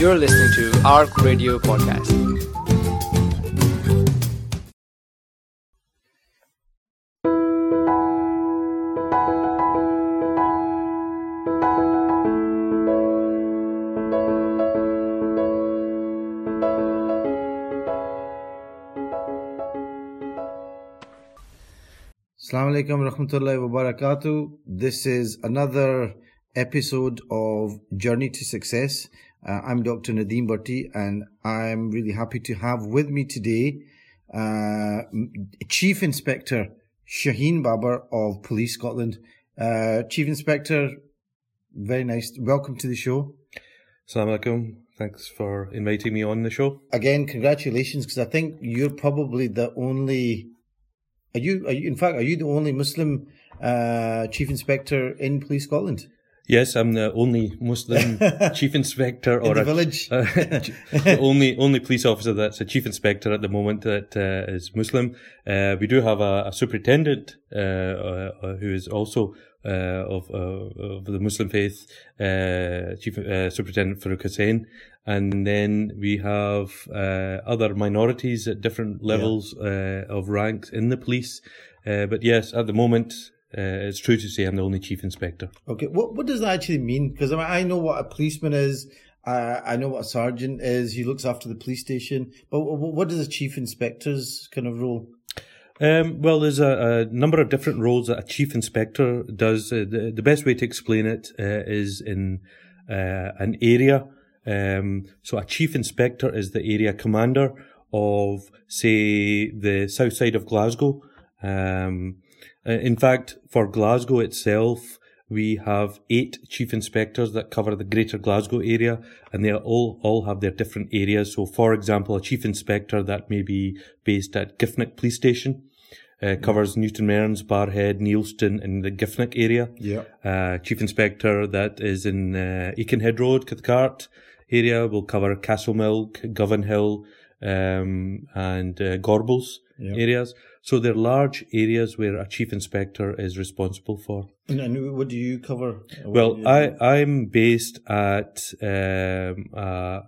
You're listening to ARC Radio Podcast. Assalamu alaikum rahmatullahi wa barakatuh. This is another episode of Journey to Success. Uh, I'm Dr. Nadeem Bhatti and I'm really happy to have with me today uh, Chief Inspector Shaheen Babar of Police Scotland. Uh, Chief Inspector, very nice. Welcome to the show. Assalamu alaikum. Thanks for inviting me on the show. Again, congratulations because I think you're probably the only are you, are you, in fact, are you the only Muslim uh, chief inspector in Police Scotland? Yes, I'm the only Muslim chief inspector or a, village. Uh, the only only police officer that's a chief inspector at the moment that uh, is Muslim. Uh, we do have a, a superintendent uh, uh, who is also of of the Muslim faith, Chief Superintendent Farouk Hussain, and then we have other minorities at different levels yeah. of ranks in the police. but yes, at the moment, uh, it's true to say I'm the only chief inspector. Okay, what what does that actually mean? Because I, mean, I know what a policeman is. Uh, I know what a sergeant is. He looks after the police station. But what is a chief inspector's kind of role? Um, well, there's a, a, number of different roles that a chief inspector does. Uh, the, the, best way to explain it uh, is in uh, an area. Um, so a chief inspector is the area commander of, say, the south side of Glasgow. Um, uh, in fact, for Glasgow itself, we have eight chief inspectors that cover the greater Glasgow area and they all, all have their different areas. So for example, a chief inspector that may be based at Giffnock Police Station uh, covers Newton Mearns, Barrhead, Neilston and the Giffnock area. Yeah. Uh, chief inspector that is in uh, Aikenhead Road, Cathcart area will cover Castlemilk, Govanhill, um, and uh, Gorbals yep. areas. So they're large areas where a chief inspector is responsible for. And, what do you cover? Well, I, I'm based at um, uh,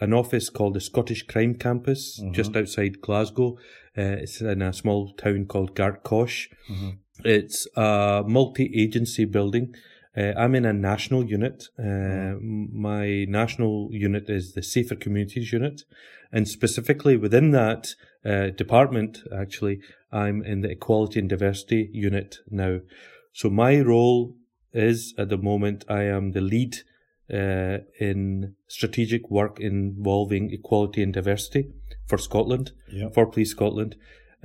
an office called the Scottish Crime Campus, mm-hmm. just outside Glasgow. Uh, it's in a small town called Gartcosh. Mm-hmm. It's a multi-agency building. Uh, I'm in a national unit. Uh, mm-hmm. My national unit is the Safer Communities Unit. And specifically within that uh, department, actually, I'm in the Equality and Diversity Unit now. So my role is at the moment, I am the lead uh, in strategic work involving equality and diversity for Scotland, yep. for Police Scotland.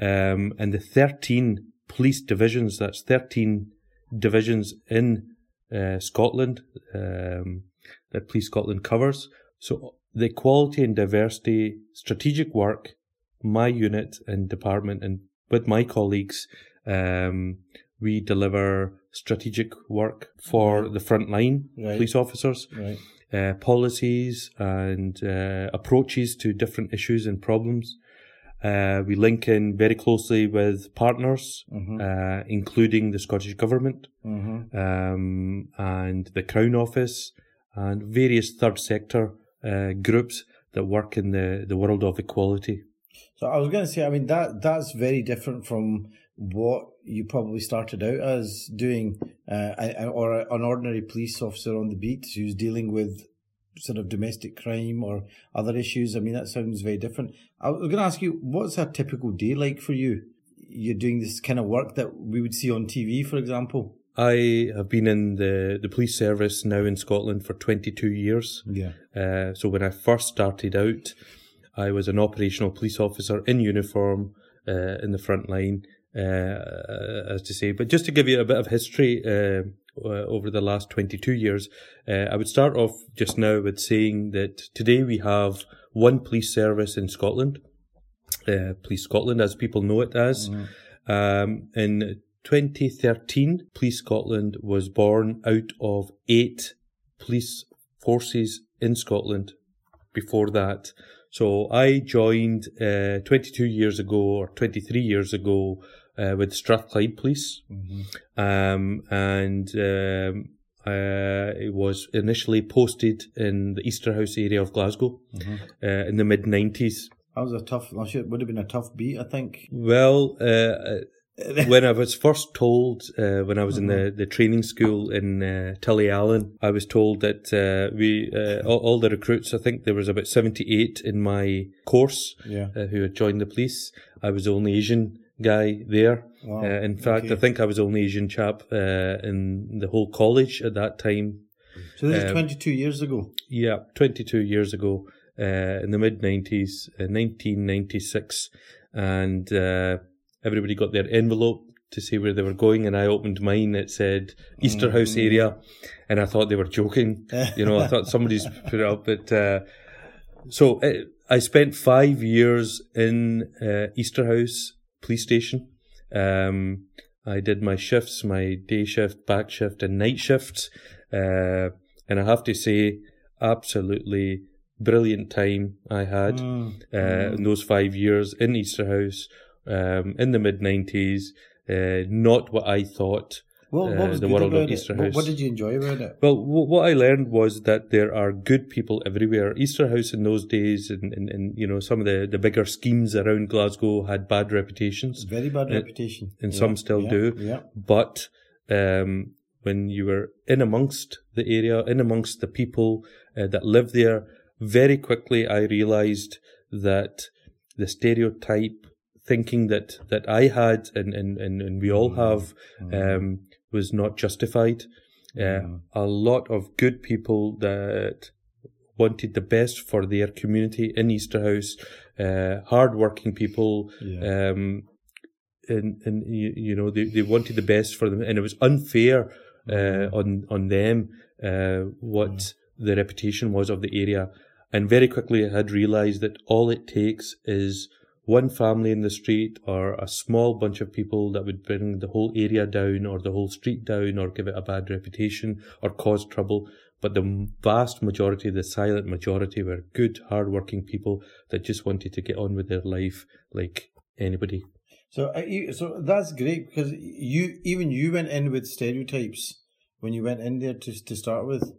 Um, and the 13 police divisions, that's 13 divisions in uh, Scotland um, that Police Scotland covers. So the equality and diversity strategic work, my unit and department and with my colleagues, um, we deliver strategic work for the frontline right. police officers, right. uh, policies and uh, approaches to different issues and problems. Uh, we link in very closely with partners, mm-hmm. Uh, including the Scottish Government mm-hmm. um, and the Crown Office and various third sector uh, groups that work in the, the world of equality. So I was going to say, I mean that that's very different from what you probably started out as doing, uh, or an ordinary police officer on the beat who's dealing with sort of domestic crime or other issues. I mean that sounds very different. I was going to ask you, what's a typical day like for you? You're doing this kind of work that we would see on TV, for example. I have been in the, the police service now in Scotland for 22 years. Yeah. Uh, so when I first started out, I was an operational police officer in uniform uh, in the front line, uh, as to say. But just to give you a bit of history uh, uh, over the last 22 years, uh, I would start off just now with saying that today we have one police service in Scotland, Police Scotland, as people know it as. Mm. Um, in 2013, Police Scotland was born out of eight police forces in Scotland before that. So I joined uh, 22 years ago or 23 years ago uh, with Strathclyde Police. Mm-hmm. Um, and um, uh, it was initially posted in the Easterhouse area of Glasgow uh, in the mid 90s. That was a tough. It would have been a tough beat. I think. Well, uh, when I was first told, uh, when I was in the, the training school in uh, Tulliallan, I was told that uh, we uh, all, all the recruits. I think there was about seventy eight in my course Yeah. uh, who had joined the police. I was the only Asian guy there. Wow, Uh, in fact, okay. I think I was the only Asian chap uh, in the whole college at that time. So this is Um, 22 years ago. Yeah, 22 years ago, uh, in the mid 90s, uh, 1996, and uh, everybody got their envelope to see where they were going, and I opened mine. It said Easterhouse area, and I thought they were joking. you know, I thought somebody's put it up, but uh, so uh, I spent five years in uh, Easterhouse police station. Um, I did my shifts, my day shift, back shift, and night shift, Uh, and I have to say, absolutely brilliant time I had Mm. uh, in those five years in Easterhouse um, in the mid 90s. Uh, not what I thought. Well, what uh, was the good world of about it? Easterhouse. What, did you enjoy about it? Well, w- what I learned was that there are good people everywhere. Easterhouse in those days, and, and, and you know, some of the, the bigger schemes around Glasgow had bad reputations, Very bad Uh, reputation. and Yeah, some still yeah, do. Yeah. But um, when you were in amongst the area, in amongst the people uh, that live there, very quickly I realised that the stereotype thinking that, that I had and, and, and, and we all have um, was not justified. Uh, a lot of good people that wanted the best for their community in Easterhouse, uh, hard-working people, Yeah. um, and and you, you know they, they wanted the best for them, and it was unfair uh, on on them uh, what the reputation was of the area. And very quickly, I had realised that all it takes is one family in the street or a small bunch of people that would bring the whole area down or the whole street down or give it a bad reputation or cause trouble. But the vast majority, the silent majority, were good, hard-working people that just wanted to get on with their life like anybody. So, so that's great because you even you went in with stereotypes when you went in there to to start with.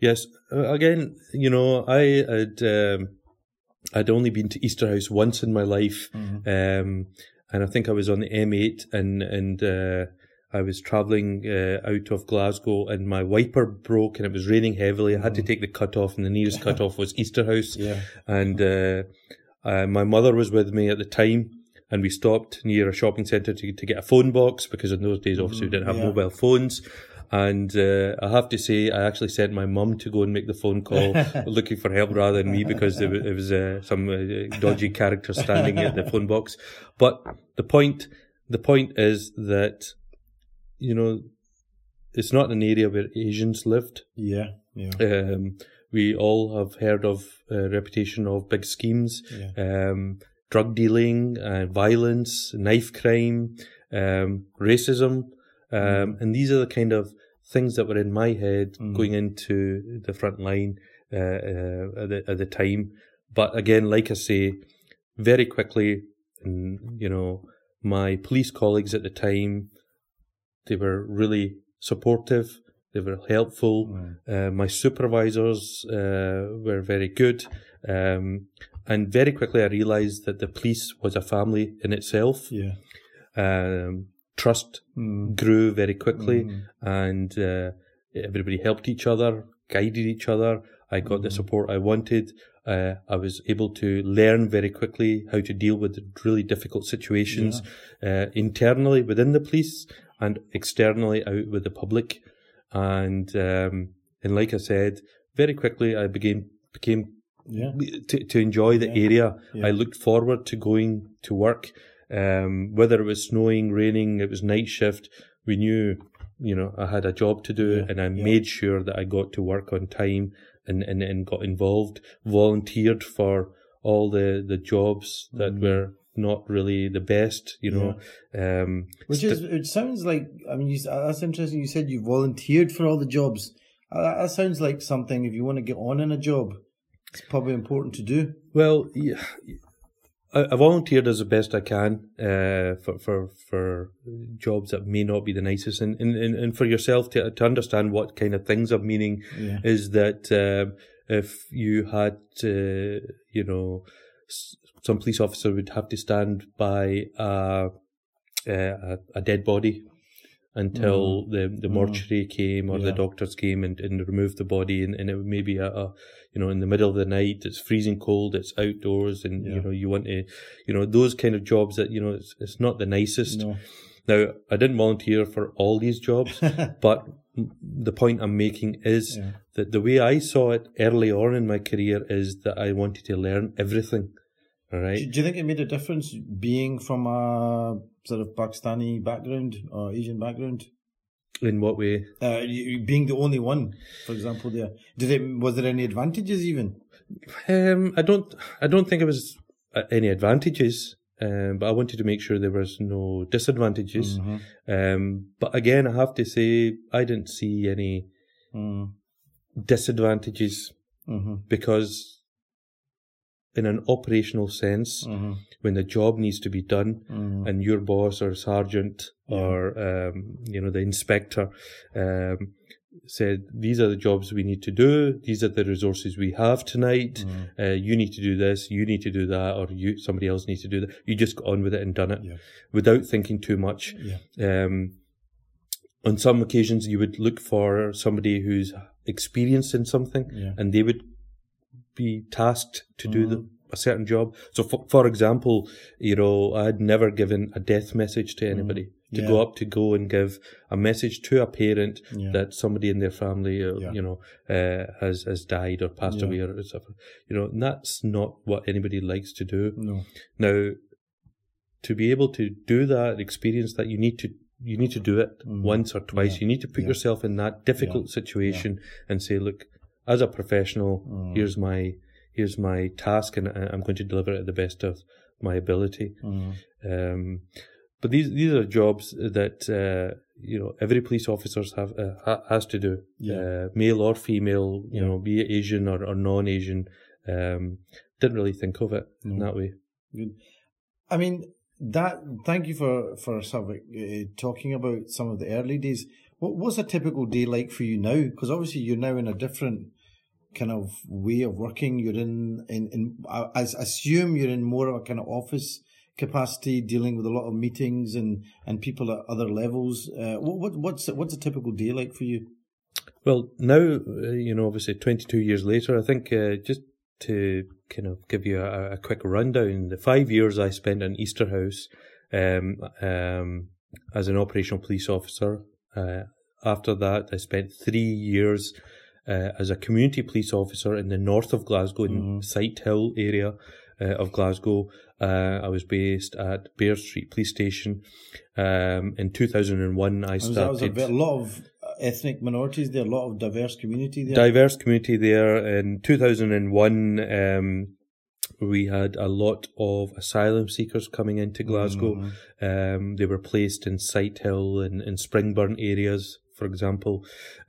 Yes, uh, again, you know, I had um, I'd only been to Easterhouse once in my life, um, and I think I was on the M8, and and uh, I was travelling uh, out of Glasgow, and my wiper broke, and it was raining heavily. I had to take the cut off, and the nearest cut off was Easterhouse, Yeah. and uh, uh, my mother was with me at the time. And we stopped near a shopping centre to, to get a phone box because in those days, obviously, we didn't have yeah. mobile phones. And uh, I have to say, I actually sent my mum to go and make the phone call, looking for help rather than me because it, wa- it was uh, some uh, dodgy character standing at the phone box. But the point, the point is that, you know, it's not an area where Asians lived. Yeah. Yeah. Um, we all have heard of uh, reputation of big schemes, Yeah. um, drug dealing, uh, violence, knife crime, um, racism, um, and these are the kind of things that were in my head going into the front line uh, uh, at, the, at the time. But again, like I say, very quickly, and you know, my police colleagues at the time, they were really supportive. They were helpful. Uh, my supervisors uh, were very good. Um, and very quickly, I realised that the police was a family in itself. Yeah. Um, trust Mm. grew very quickly, Mhm. and uh, everybody helped each other, guided each other. I got the support I wanted. Uh, I was able to learn very quickly how to deal with really difficult situations uh, internally within the police and externally out with the public. And um, and like I said, very quickly I began became Yeah. to, to enjoy the Yeah. area. Yeah. I looked forward to going to work, um, whether it was snowing, raining, it was night shift. We knew, you know, I had a job to do, Yeah. and I Yeah. made sure that I got to work on time and, and, and got involved, volunteered for all the, the jobs that Mm. were not really the best, you know. Um, Which is, it sounds like, I mean, you, that's interesting. You said you volunteered for all the jobs. Uh, That, that sounds like something, if you want to get on in a job, it's probably important to do. Well, yeah, I, I volunteered as the best I can uh, for for for jobs that may not be the nicest, and and, and for yourself to to understand what kind of things of meaning Yeah. is that um, if you had uh, you know some police officer would have to stand by a a, a dead body until mm-hmm. the the mm-hmm. mortuary came or the doctors came and, and removed the body and, and it may be a, a you know in the middle of the night it's freezing cold it's outdoors and Yeah. you know you want to you know those kind of jobs that you know it's, it's not the nicest No. now i didn't volunteer for all these jobs but the point i'm making is Yeah. that the way i saw it early on in my career is that i wanted to learn everything all right do you think it made a difference being from a sort of Pakistani background or Asian background? in what way Uh, being the only one, for example, there did it? Was there any advantages even? Um, I don't. I don't think it was uh, any advantages. Um, but I wanted to make sure there was no disadvantages. Mhm. Um, but again, I have to say I didn't see any Mm. disadvantages Mm-hmm. because, in an operational sense, Mm-hmm. when the job needs to be done, Mm-hmm. and your boss or sergeant Yeah. or um, you know the inspector um, said these are the jobs we need to do these are the resources we have tonight Mm. uh, you need to do this you need to do that or you somebody else needs to do that you just got on with it and done it Yeah. without thinking too much Yeah. um, on some occasions you would look for somebody who's experienced in something and they would be tasked to do the, Mhm. a certain job. So, for, for example, you know, I had never given a death message to anybody. To Mm-hmm. Yeah. go up to go and give a message to a parent Yeah. that somebody in their family, uh, Yeah. you know, uh, has has died or passed Yeah. away or stuff. You know, and that's not what anybody likes to do. No. Now, to be able to do that, experience that, you need to you need to do it Mhm. once or twice. Yeah. You need to put Yeah. yourself in that difficult situation and say, look, as a professional, Mm. here's my here's my task, and I'm going to deliver it at the best of my ability. Mm. Um, but these these are jobs that uh, you know every police officers have uh, ha- has to do, Yeah. uh, male or female. You Yeah. know, be it Asian or, or non-Asian. Um, didn't really think of it in that way. Good. I mean that. Thank you for for uh, talking about some of the early days. What was a typical day like for you now? Because obviously you're now in a different kind of way of working. You're in in, in I, assume you're in more of a kind of office capacity, dealing with a lot of meetings and and people at other levels. Uh, what, what what's what's a typical day like for you? Well, now uh, you know, obviously, twenty-two years later, I think uh, just to kind of give you a, a quick rundown, the five years I spent in Easterhouse um, um, as an operational police officer. Uh, after that, I spent three years uh, as a community police officer in the north of Glasgow, in Mhm. Sighthill area uh, of Glasgow. Uh, I was based at Baird Street Police Station. Um, in 2001, I was, that was a, started ve- lot of ethnic minorities there, a lot of diverse community there. diverse community there. In 2001, um, we had a lot of asylum seekers coming into Glasgow. Mhm. Um, they were placed in Sighthill and in Springburn areas, for example.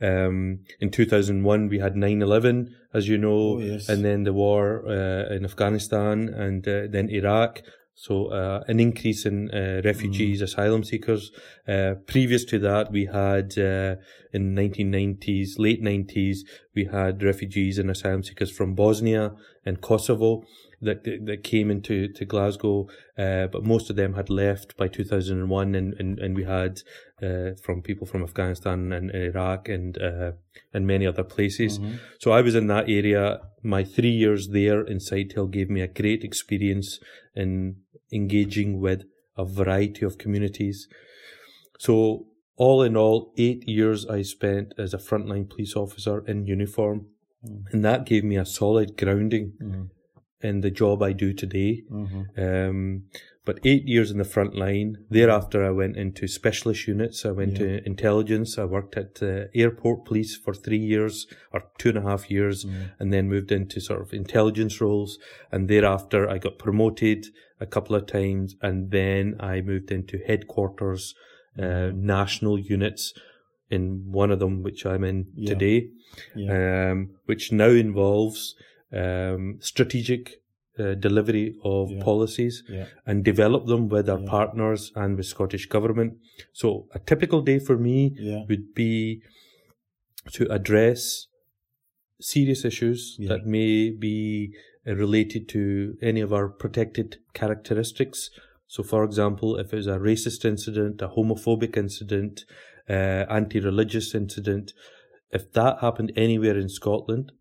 Um, in 2001, we had 9-11, as you know, Oh, yes. and then the war uh, in Afghanistan and uh, then Iraq. So uh, an increase in uh, refugees, Mm. asylum seekers. Uh, previous to that, we had uh, in 1990s, late 90s, we had refugees and asylum seekers from Bosnia and Kosovo that that came into to Glasgow, uh, but most of them had left by 2001, and and, and we had uh, from people from Afghanistan and Iraq and uh, and many other places. Mhm. So I was in that area. My three years there in Sighthill gave me a great experience in engaging with a variety of communities. So all in all, eight years I spent as a frontline police officer in uniform, Mm. and that gave me a solid grounding Mhm. In the job I do today. Mhm. Um, but eight years in the front line. Thereafter, I went into specialist units. I went Yeah. to intelligence. I worked at uh, airport police for three years or two and a half years, and then moved into sort of intelligence roles. And thereafter, I got promoted a couple of times, and then I moved into headquarters, uh, national units. In one of them, which I'm in Yeah. today, um, which now involves um, strategic uh, delivery of Yeah. policies Yeah. and develop them with our Yeah. partners and with Scottish Government. So a typical day for me would be to address serious issues that may be related to any of our protected characteristics. So, for example, if it was a racist incident, a homophobic incident, uh, anti-religious incident, if that happened anywhere in Scotland,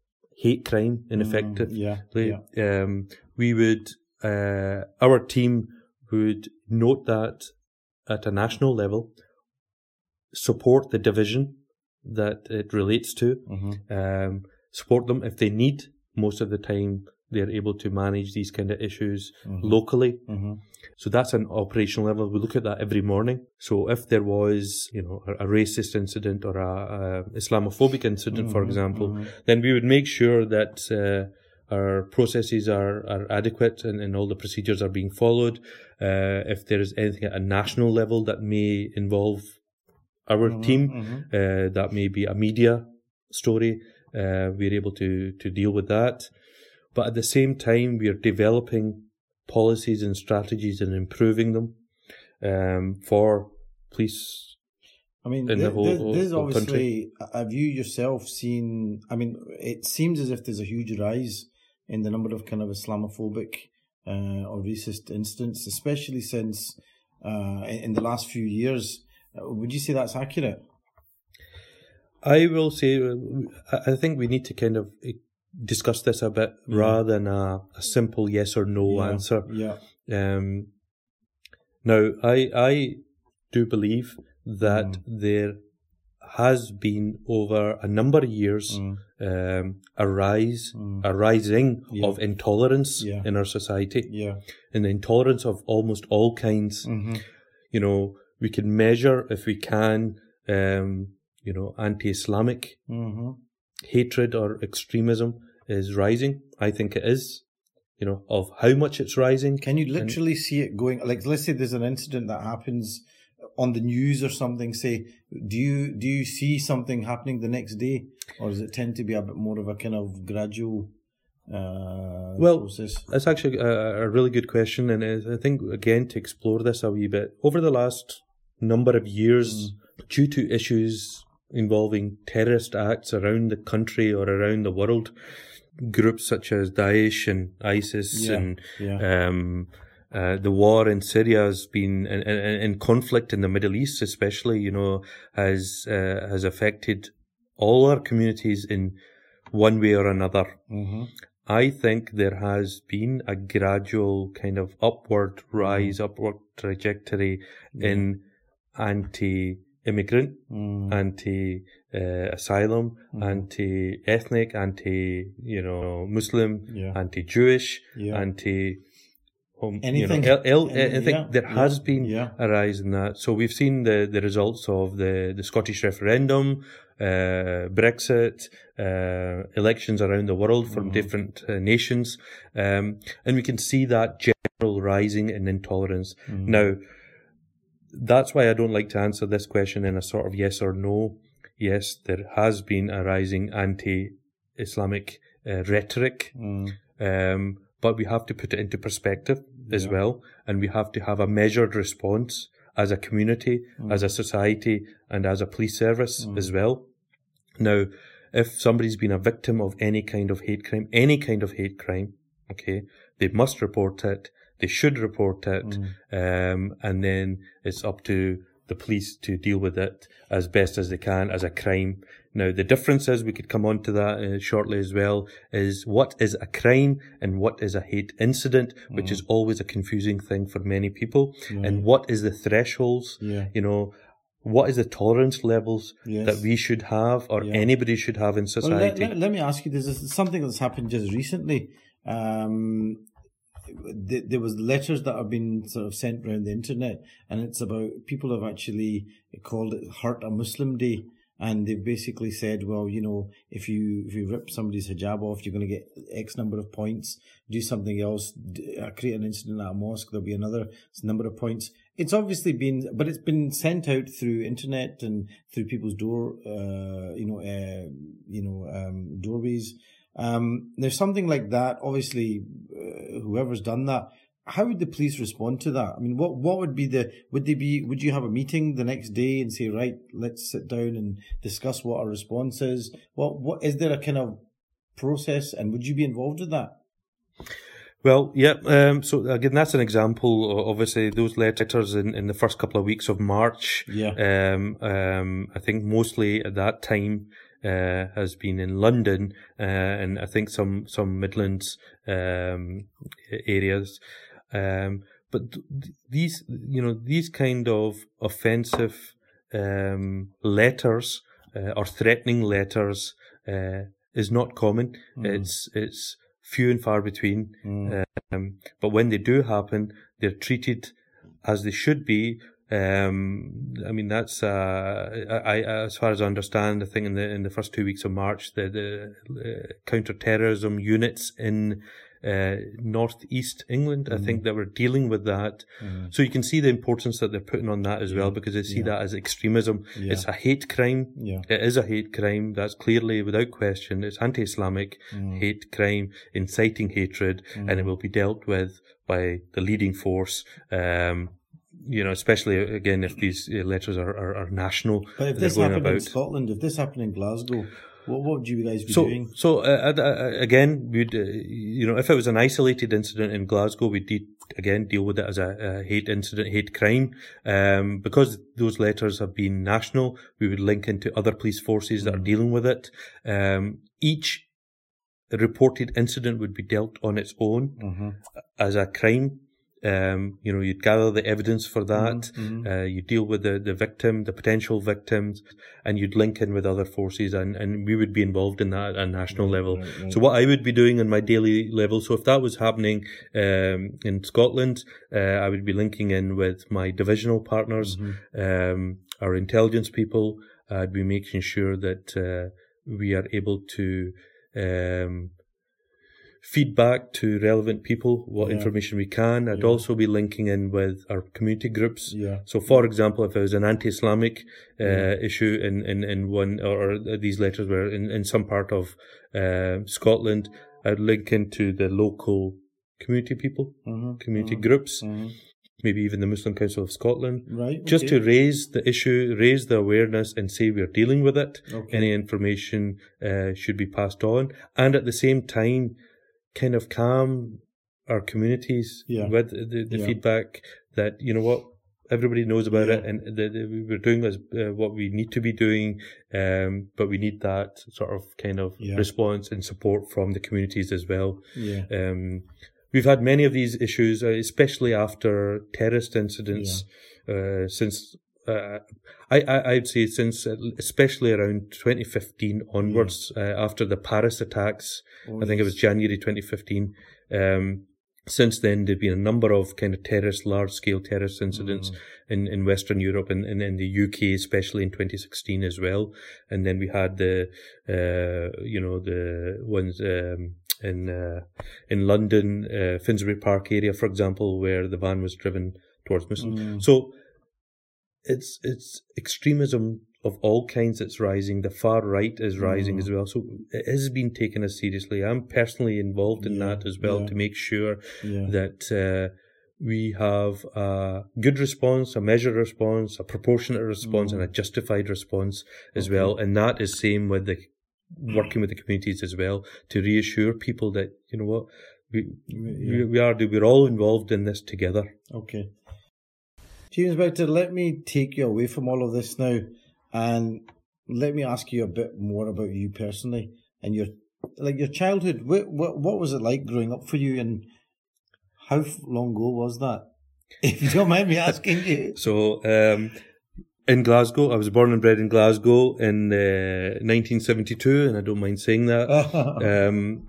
hate crime, in effect, Mm, yeah. Yeah. um, we would, uh, our team would note that at a national level, support the division that it relates to, Mhm. um, support them if they need. Most of the time, they're able to manage these kind of issues Mhm. locally. Mhm. So that's an operational level. We look at that every morning. So if there was, you know, a, a racist incident or a, a Islamophobic incident, for Mhm, example, mhm. then we would make sure that uh, our processes are, are adequate and, and all the procedures are being followed. Uh, if there is anything at a national level that may involve our Mhm, team, mhm. uh, that may be a media story, uh, we're able to, to deal with that. But at the same time, we are developing policies and strategies and improving them um, for police. I mean, in the whole- this, whole- obviously. Have you yourself seen? I mean, it seems as if there's a huge rise in the number of kind of Islamophobic uh, or racist incidents, especially since uh, in, the last few years. Uh, Would you say that's accurate? I will say, uh, I think we need to kind of uh, discuss this a bit rather than a, a simple yes or no yeah. answer. Yeah. Um, now, I I do believe that Mm. there has been over a number of years Mm. um, a rise, Mm. a rising Yeah. of intolerance Yeah. in our society, Yeah. and intolerance of almost all kinds. hmm You know, we can measure if we can, um, you know, anti-Islamic hmm hatred or extremism is rising. I think it is. You know, of how much it's rising. Can you literally see it going? Like, let's say there's an incident that happens on the news or something. Say, do you do you see something happening the next day, or does it tend to be a bit more of a kind of gradual uh, Well, process? That's actually a, a really good question, and I think again to explore this a wee bit over the last number of years, due to issues involving terrorist acts around the country or around the world, groups such as Daesh and ISIS Yeah, and yeah. um, uh, the war in Syria has been, and, conflict in the Middle East, especially, you know, has uh, has affected all our communities in one way or another. hmm I think there has been a gradual kind of upward rise, upward trajectory in anti-immigrant, Mm. anti-asylum, anti-ethnic, anti, you know, Muslim, Yeah. anti-Jewish, Yeah. anti. Um, Anything. You know, L, L, Any- think yeah, there has been a rise in that. So we've seen the, the results of the, the Scottish referendum, uh, Brexit, uh, elections around the world from Mm-hmm. different uh, nations. Um, and we can see that general rising in intolerance. Mm-hmm. Now, that's why I don't like to answer this question in a sort of yes or no. Yes, there has been a rising anti-Islamic uh, rhetoric, Mm. um, but we have to put it into perspective as well, and we have to have a measured response as a community, Mm. as a society, and as a police service as well. Now, if somebody's been a victim of any kind of hate crime, any kind of hate crime, okay, they must report it. They should report it, um, and then it's up to the police to deal with it as best as they can as a crime. Now, the difference is, we could come on to that uh, shortly as well, is what is a crime and what is a hate incident, which is always a confusing thing for many people. And what is the thresholds? Yeah. You know, what is the tolerance levels Yes. that we should have or Yeah. anybody should have in Well, let, society? let, let me ask you, there's something that's happened just recently. Um, th- there was letters that have been sort of sent around the internet, and it's about people have actually called it "Hurt a Muslim Day," and they've basically said, well, you know, if you if you rip somebody's hijab off, you're going to get X number of points. Do something else, uh, create an incident at a mosque, there'll be another number of points. It's obviously been, but it's been sent out through internet and through people's door, uh, you know, uh, you know, um, doorways. Um, there's something like that. Obviously, uh, whoever's done that. How would the police respond to that? I mean, what what would be the would they be would you have a meeting the next day and say, right, let's sit down and discuss what our response is? What what is there a kind of process, and would you be involved with that? Well, yeah. Um, so again, that's an example. Obviously, those letters in, in the first couple of weeks of March. Yeah. Um, um, I think mostly at that time uh, has been in London uh, and I think some some Midlands um, areas. Um, but th- these, you know, these kind of offensive um, letters uh, or threatening letters uh, is not common. Mm. It's it's few and far between. Mm. Um, but when they do happen, they're treated as they should be. Um, I mean, that's uh, I, I, as far as I understand, I think in the in the first two weeks of March, the the uh, counter-terrorism units in uh, northeast England, I think, that were dealing with that. Mm. So you can see the importance that they're putting on that as well, because they see Yeah. that as extremism. Yeah. It's a hate crime. Yeah. It is a hate crime. That's clearly, without question, it's anti-Islamic Mm. hate crime, inciting hatred, and it will be dealt with by the leading force. Um, you know, especially again if these uh, letters are, are, are national, But if this happened in. Scotland, if this happened in Glasgow, what what would you guys be So, doing? so uh, uh, uh, again, we'd uh, you know, if it was an isolated incident in Glasgow, we'd de- again deal with it as a, a hate incident, hate crime. Um, because those letters have been national, we would link into other police forces that are dealing with it. Um, each reported incident would be dealt on its own Mm-hmm. as a crime. Um, you know, you'd gather the evidence for that. Mhm. Uh, you deal with the, the victim, the potential victims, and you'd link in with other forces, and, and we would be involved in that at a national level. right, right. So what I would be doing on my daily level, so if that was happening um, in Scotland, uh, I would be linking in with my divisional partners, Mm-hmm. um, our intelligence people. I'd be making sure that uh, we are able to um, feedback to relevant people what Yeah. information we can. I'd Yeah. also be linking in with our community groups. Yeah. So, for example, if it was an anti-Islamic uh, Yeah. issue in, in, in one, or, or these letters were in, in some part of uh, Scotland, I'd link into the local community people, Mhm, community mhm, groups, mhm. maybe even the Muslim Council of Scotland, Right. just okay. to raise the issue, raise the awareness, and say we're dealing with it. Okay. Any information uh, should be passed on, and at the same time, kind of calm our communities Yeah. with the, the Yeah. feedback that you know what everybody knows about it, and that we're doing as uh, what we need to be doing, um, but we need that sort of kind of Yeah. response and support from the communities as well. Yeah. Um, we've had many of these issues, uh, especially after terrorist incidents, uh, since uh, I, I I'd say since uh, especially around 2015 onwards, uh, after the Paris attacks. Oh, I think it was January 2015. Um, since then, there've been a number of kind of terrorist, large scale terrorist incidents in, in Western Europe and, and in the UK, especially in 2016 as well. And then we had the, uh, you know, the ones, um, in, uh, in London, uh, Finsbury Park area, for example, where the van was driven towards Muslims. Mm. So it's, it's extremism of all kinds that's rising. The far right is rising Mm. as well. So it is being taken as seriously. I'm personally involved in Yeah, that as well yeah. to make sure Yeah. that uh, we have a good response, a measured response, a proportionate response, and a justified response as Mm. Okay. well. And that is same with the working with the communities as well to reassure people that you know what we we, we are we're all involved in this together. Okay. Chief Inspector, let me take you away from all of this now and let me ask you a bit more about you personally and your like your childhood. What what, what was it like growing up for you and how long ago was that? If you don't mind me asking you. So um, in Glasgow, I was born and bred in Glasgow in uh, 1972, and I don't mind saying that. Um,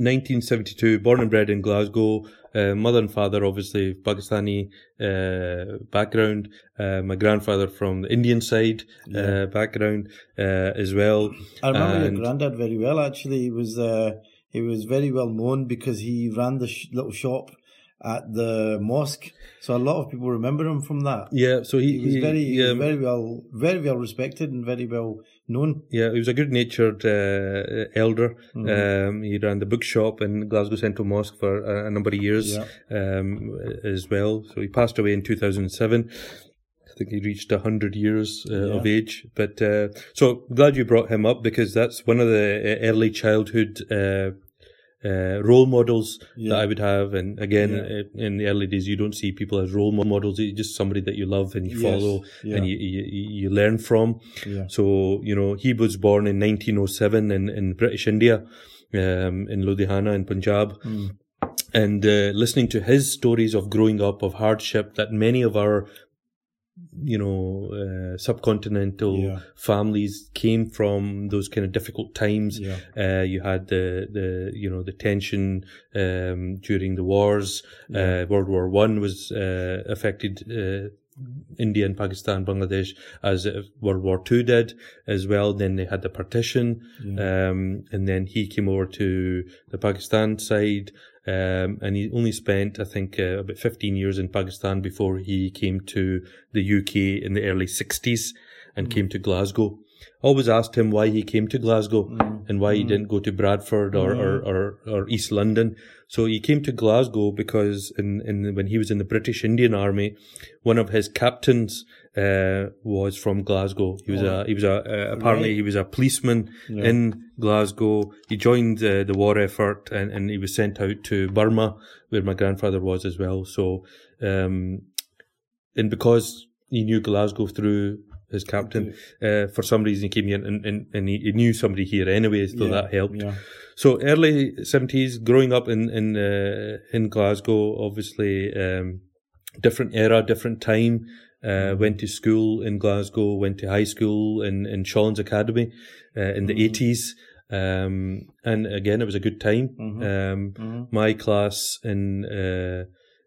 1972, born and bred in Glasgow. Uh, mother and father, obviously, Pakistani uh, background. Uh, my grandfather from the Indian side uh, background uh, as well. I remember And- your granddad very well. Actually, he was uh, he was very well known because he ran the sh- little shop at the mosque. So a lot of people remember him from that. Yeah, so he, He was he- very, he um, very well, very well respected and very well known. Yeah, he was a good-natured uh, elder. Mm-hmm. Um, he ran the bookshop in Glasgow Central Mosque for a, a number of years Yeah. um, as well. So he passed away in 2007. I think he reached 100 years uh, of age. But uh, so glad you brought him up because that's one of the uh, early childhood uh, role models Yeah. that I would have. And again, Yeah. in the early days, you don't see people as role models. It's just somebody that you love and you Yes. follow Yeah. and you, you, you learn from. So, you know, he was born in 1907 in, in British India, um, in Ludhiana in Punjab. Mm. And uh, listening to his stories of growing up, of hardship that many of our, you know, uh, subcontinental Yeah. families came from those kind of difficult times. Yeah. Uh, you had the, the, you know, the tension, um, during the wars. Uh, World War One was, uh, affected, uh, India and Pakistan, Bangladesh, as uh, World War Two did as well. Then they had the partition, um, and then he came over to the Pakistan side, um, and he only spent, I think, uh, about 15 years in Pakistan before he came to the UK in the early 60s and came to Glasgow. I always asked him why he came to Glasgow and why he didn't go to Bradford or, or, or, or East London. So he came to Glasgow because in, in when he was in the British Indian Army, one of his captains uh, was from Glasgow. He was a he was a uh, apparently he was a policeman in Glasgow. He joined uh, the war effort and, and he was sent out to Burma, where my grandfather was as well. So, um, and because he knew Glasgow through his captain, uh, for some reason he came here and, and, and he, he knew somebody here anyway, so Yeah, that helped. yeah. So early seventies, growing up in in uh, in Glasgow, obviously um, different era, different time. Uh, went to school in Glasgow, went to high school in in Shawlands Academy uh, in the 80s um, and again it was a good time. Um, My class in uh,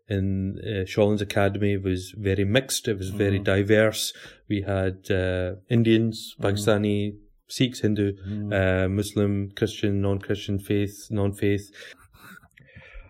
in uh, Shawlands Academy was very mixed. It was very diverse. We had uh, Indians, Pakistani, Sikhs, Hindu, uh, Muslim, Christian, non-Christian, faith, non-faith.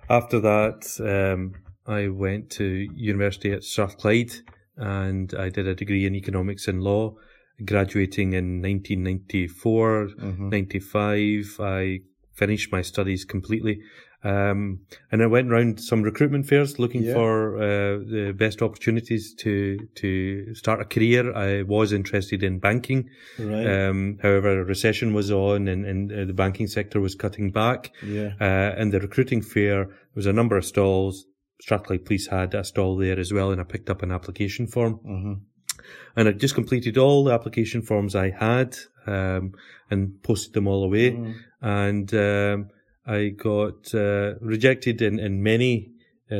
After that, um, I went to university at Strathclyde and I did a degree in economics and law. Graduating in 1994, 95, I finished my studies completely. Um, and I went around some recruitment fairs looking Yeah. for uh, the best opportunities to to start a career. I was interested in banking. Right. Um, however, a recession was on and, and uh, the banking sector was cutting back. Yeah. Uh, and the recruiting fair, there was a number of stalls. Strathclyde Police had a stall there as well, and I picked up an application form. Mhm. And I just completed all the application forms I had um, and posted them all away. Mm-hmm. And um, I got uh, rejected in, in many uh,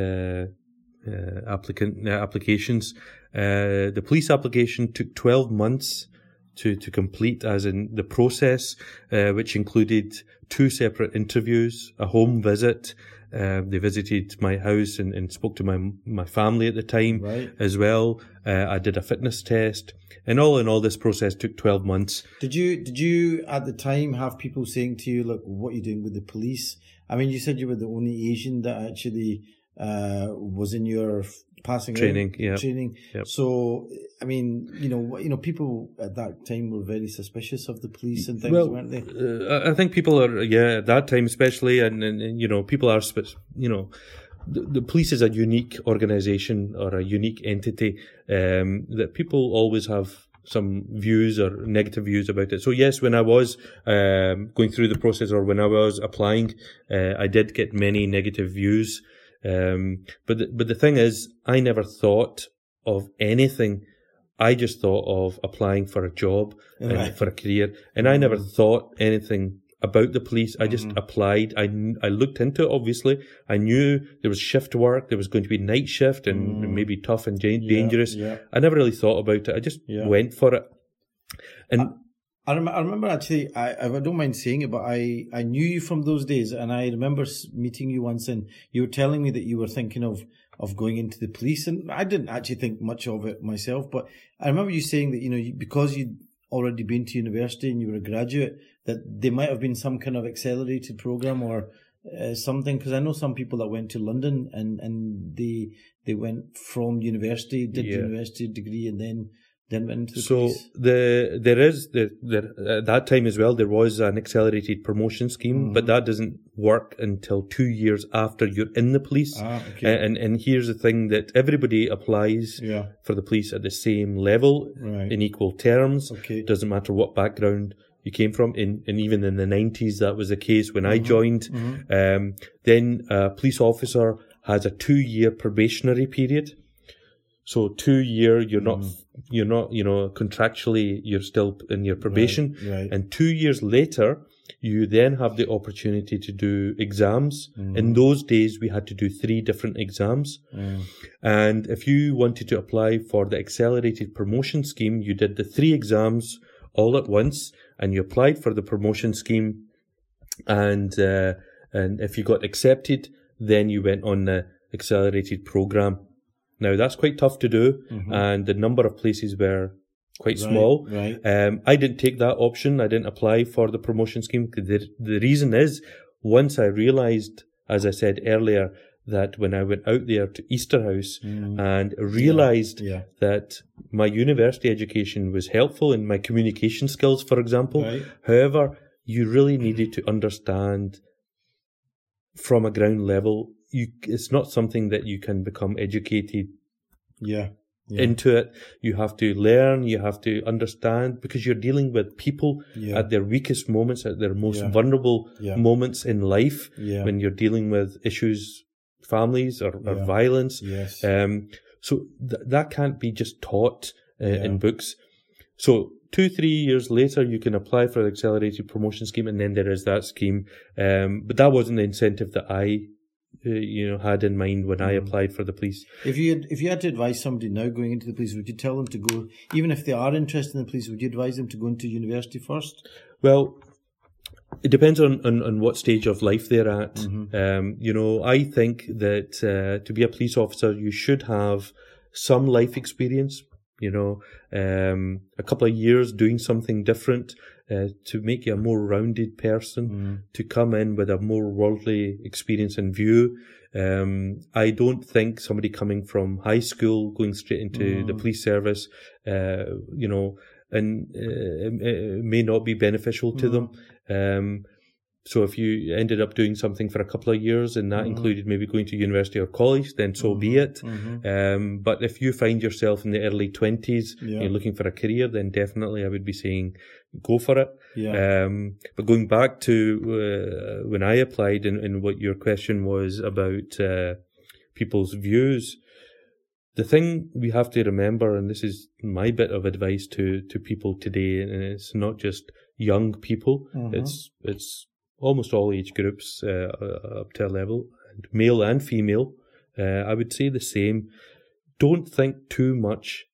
uh, applicant uh, applications. Uh, the police application took 12 months to, to complete, as in the process, uh, which included two separate interviews, a home visit. Uh, they visited my house and, and spoke to my my family at the time Right. as well. Uh, I did a fitness test, and all in all, this process took 12 months. Did you did you at the time have people saying to you, "Look, what are you doing with the police?" I mean, you said you were the only Asian that actually uh, was in your passing out Training, yeah. training. Yep. So, I mean, you know, you know, people at that time were very suspicious of the police and things, Well, weren't they? Uh, I- think people are, yeah, at that time especially, and, and, and, you know, people are, you know, the, the police is a unique organization or a unique entity um, that people always have some views or negative views about it. So yes, when I was um, going through the process or when I was applying, uh, I did get many negative views. Um, but the, but the thing is, I never thought of anything. I just thought of applying for a job and Right. for a career, and I never mm. thought anything about the police. I just mm-hmm. applied. I I looked into it. Obviously, I knew there was shift work. There was going to be night shift and mm. maybe tough and dan- dangerous. yeah. I never really thought about it. I just Yeah. went for it. And I, rem- I remember actually, I, I don't mind saying it, but I, I knew you from those days, and I remember meeting you once, and you were telling me that you were thinking of of going into the police, and I didn't actually think much of it myself, but I remember you saying that you know because you'd already been to university and you were a graduate, that there might have been some kind of accelerated program or uh, something? Because I know some people that went to London and and they they went from university, did Yeah. university degree, and then then went into the So the there is the, the at that time as well there was an accelerated promotion scheme, but that doesn't work until two years after you're in the police. Ah, okay. And and here's the thing that everybody applies yeah. for the police at the same level Right. in equal terms. Okay. It doesn't matter what background you came from. In and even in the nineties, that was the case when Mm-hmm. I joined. Um, then a police officer has a two-year probationary period. So two year, you're not, Mm-hmm. you're not, you know, contractually, you're still in your probation. right. And two years later, you then have the opportunity to do exams. Mm-hmm. In those days, we had to do three different exams. Mm. And if you wanted to apply for the accelerated promotion scheme, you did the three exams all at once and you applied for the promotion scheme. And, uh, and if you got accepted, then you went on the accelerated program. Now that's quite tough to do. And the number of places were quite Right, small. right. Um, I didn't take that option. I didn't apply for the promotion scheme. The, the reason is once I realized, as I said earlier, that when I went out there to Easter Easterhouse and realized Mm. Yeah. that my university education was helpful in my communication skills, for example. Right. However, you really needed to understand from a ground level. You, it's not something that you can become educated Yeah. Yeah. into it. You have to learn, you have to understand because you're dealing with people Yeah. at their weakest moments, at their most Yeah. vulnerable moments in life when you're dealing with issues, families or, or violence. yes. Um, so th- that can't be just taught uh, in books. So two, three years later, you can apply for the accelerated promotion scheme, and then there is that scheme. Um, but that wasn't the incentive that I, you know, had in mind when I Mm. applied for the police. If you had, if you had to advise somebody now going into the police, would you tell them to go, even if they are interested in the police, would you advise them to go into university first? Well, it depends on, on, on what stage of life they're at. Mm-hmm. Um, you know, I think that uh, to be a police officer, you should have some life experience. You know, um, a couple of years doing something different uh, to make you a more rounded person. Mm-hmm. To come in with a more worldly experience and view. Um, I don't think somebody coming from high school going straight into the police service, uh, you know, and uh, it, it may not be beneficial to them. Um, so if you ended up doing something for a couple of years and that included maybe going to university or college, then so be it. Um, but if you find yourself in the early twenties, Yeah. you're looking for a career, then definitely I would be saying go for it. Yeah. Um, but going back to uh, when I applied and, and what your question was about uh, people's views, the thing we have to remember, and this is my bit of advice to, to people today, and it's not just young people, it's it's almost all age groups uh, uh, up to a level, and male and female. Uh, I would say the same. Don't think too much.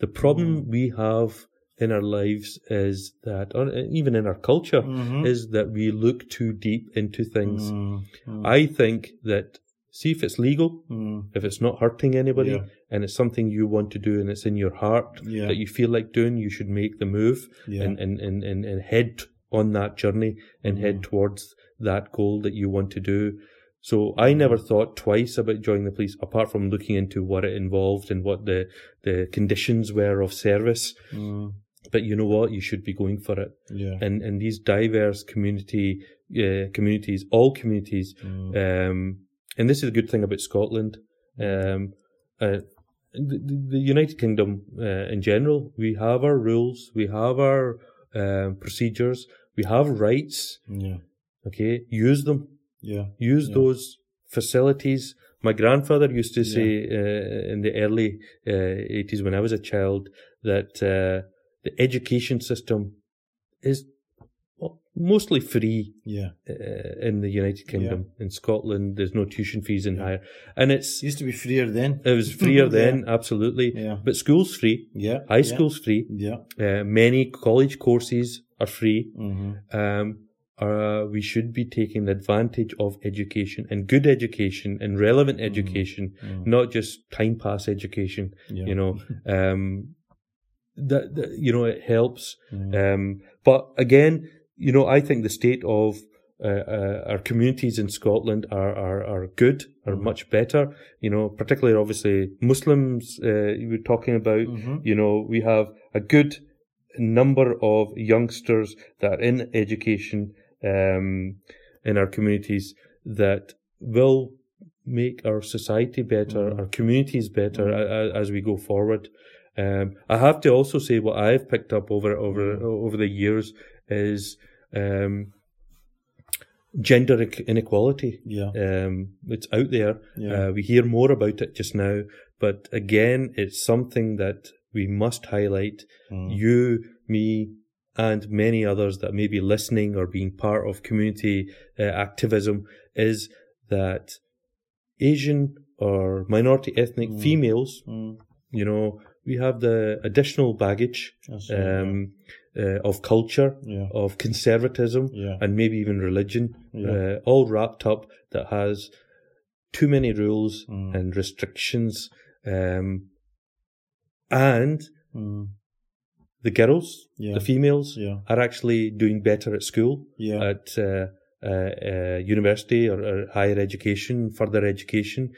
The problem we have in our lives is that, or even in our culture, Mm-hmm. is that we look too deep into things. Mm-hmm. I think that see if it's legal, Mm. if it's not hurting anybody, Yeah. and it's something you want to do and it's in your heart Yeah. that you feel like doing, you should make the move Yeah. and, and, and, and head on that journey and head Mm-hmm. towards that goal that you want to do. So I never thought twice about joining the police, apart from looking into what it involved and what the, the conditions were of service. Mm. But you know what? You should be going for it. Yeah. And and these diverse community uh, communities, all communities, Mm. um, and this is a good thing about Scotland. Um, uh, the, the United Kingdom uh, in general, we have our rules, we have our um, procedures, we have rights. Yeah. Okay, use them. Yeah. Use Yeah. those facilities. My grandfather used to say uh, in the early uh, 80s when I was a child that uh, the education system is mostly free Yeah. uh, in the United Kingdom. In Scotland, there's no tuition fees in higher, and it's It used to be freer then. it was freer Yeah. then, absolutely. Yeah. But school's free, Yeah. high yeah. school's free. Yeah. Uh, many college courses are free. Mm-hmm. Um, uh, we should be taking advantage of education and good education and relevant education, not just time pass education. Mm-hmm. Yeah. You know, um, that, that you know it helps. Mm. Um, but again, you know, I think the state of uh, uh, our communities in Scotland are are, are good, are much better. You know, particularly obviously Muslims. Uh, you were talking about. You know, we have a good number of youngsters that are in education um, in our communities that will make our society better, our communities better a- as we go forward. Um, I have to also say what I've picked up over over over the years is um, gender inequality. Yeah. Um, it's out there. Yeah. Uh, we hear more about it just now, but again, it's something that we must highlight. Mm. You, me, and many others that may be listening or being part of community uh, activism is that Asian or minority ethnic females, Mm. you know, we have the additional baggage right, um, uh, of culture, Yeah. of conservatism, Yeah. and maybe even religion, Yeah. uh, all wrapped up that has too many rules Mm. and restrictions. Um, and Mm. the girls, Yeah. the females, Yeah. are actually doing better at school, Yeah. at uh, uh, uh, university or, or higher education, further education.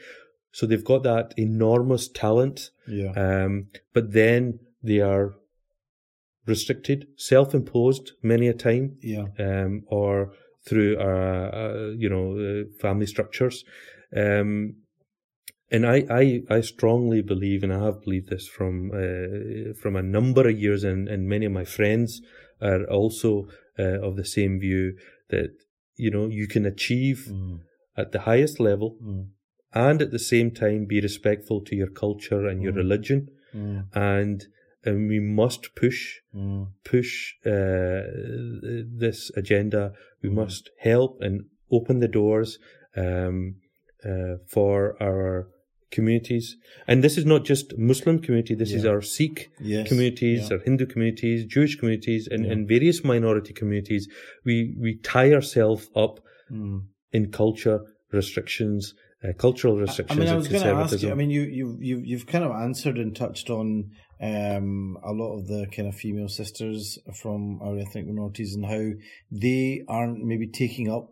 So they've got that enormous talent, Yeah. um, but then they are restricted, self-imposed many a time, Yeah. um, or through uh, uh, you know uh, family structures. Um, and I, I, I strongly believe, and I have believed this from uh, from a number of years, and, and many of my friends are also uh, of the same view that you know you can achieve Mm. at the highest level Mm. and at the same time be respectful to your culture and your Mm. religion, Mm. and and we must push Mm. push uh, this agenda. We Mm. must help and open the doors um, uh, for our communities. And this is not just Muslim community. This is our Sikh Yes. communities, Yeah. our Hindu communities, Jewish communities, and, Yeah. and various minority communities. We we tie ourselves up Mm. in culture restrictions, uh, cultural I restrictions, mean, I was going to ask you. I mean, you you you you've kind of answered and touched on um, a lot of the kind of female sisters from our ethnic minorities and how they aren't maybe taking up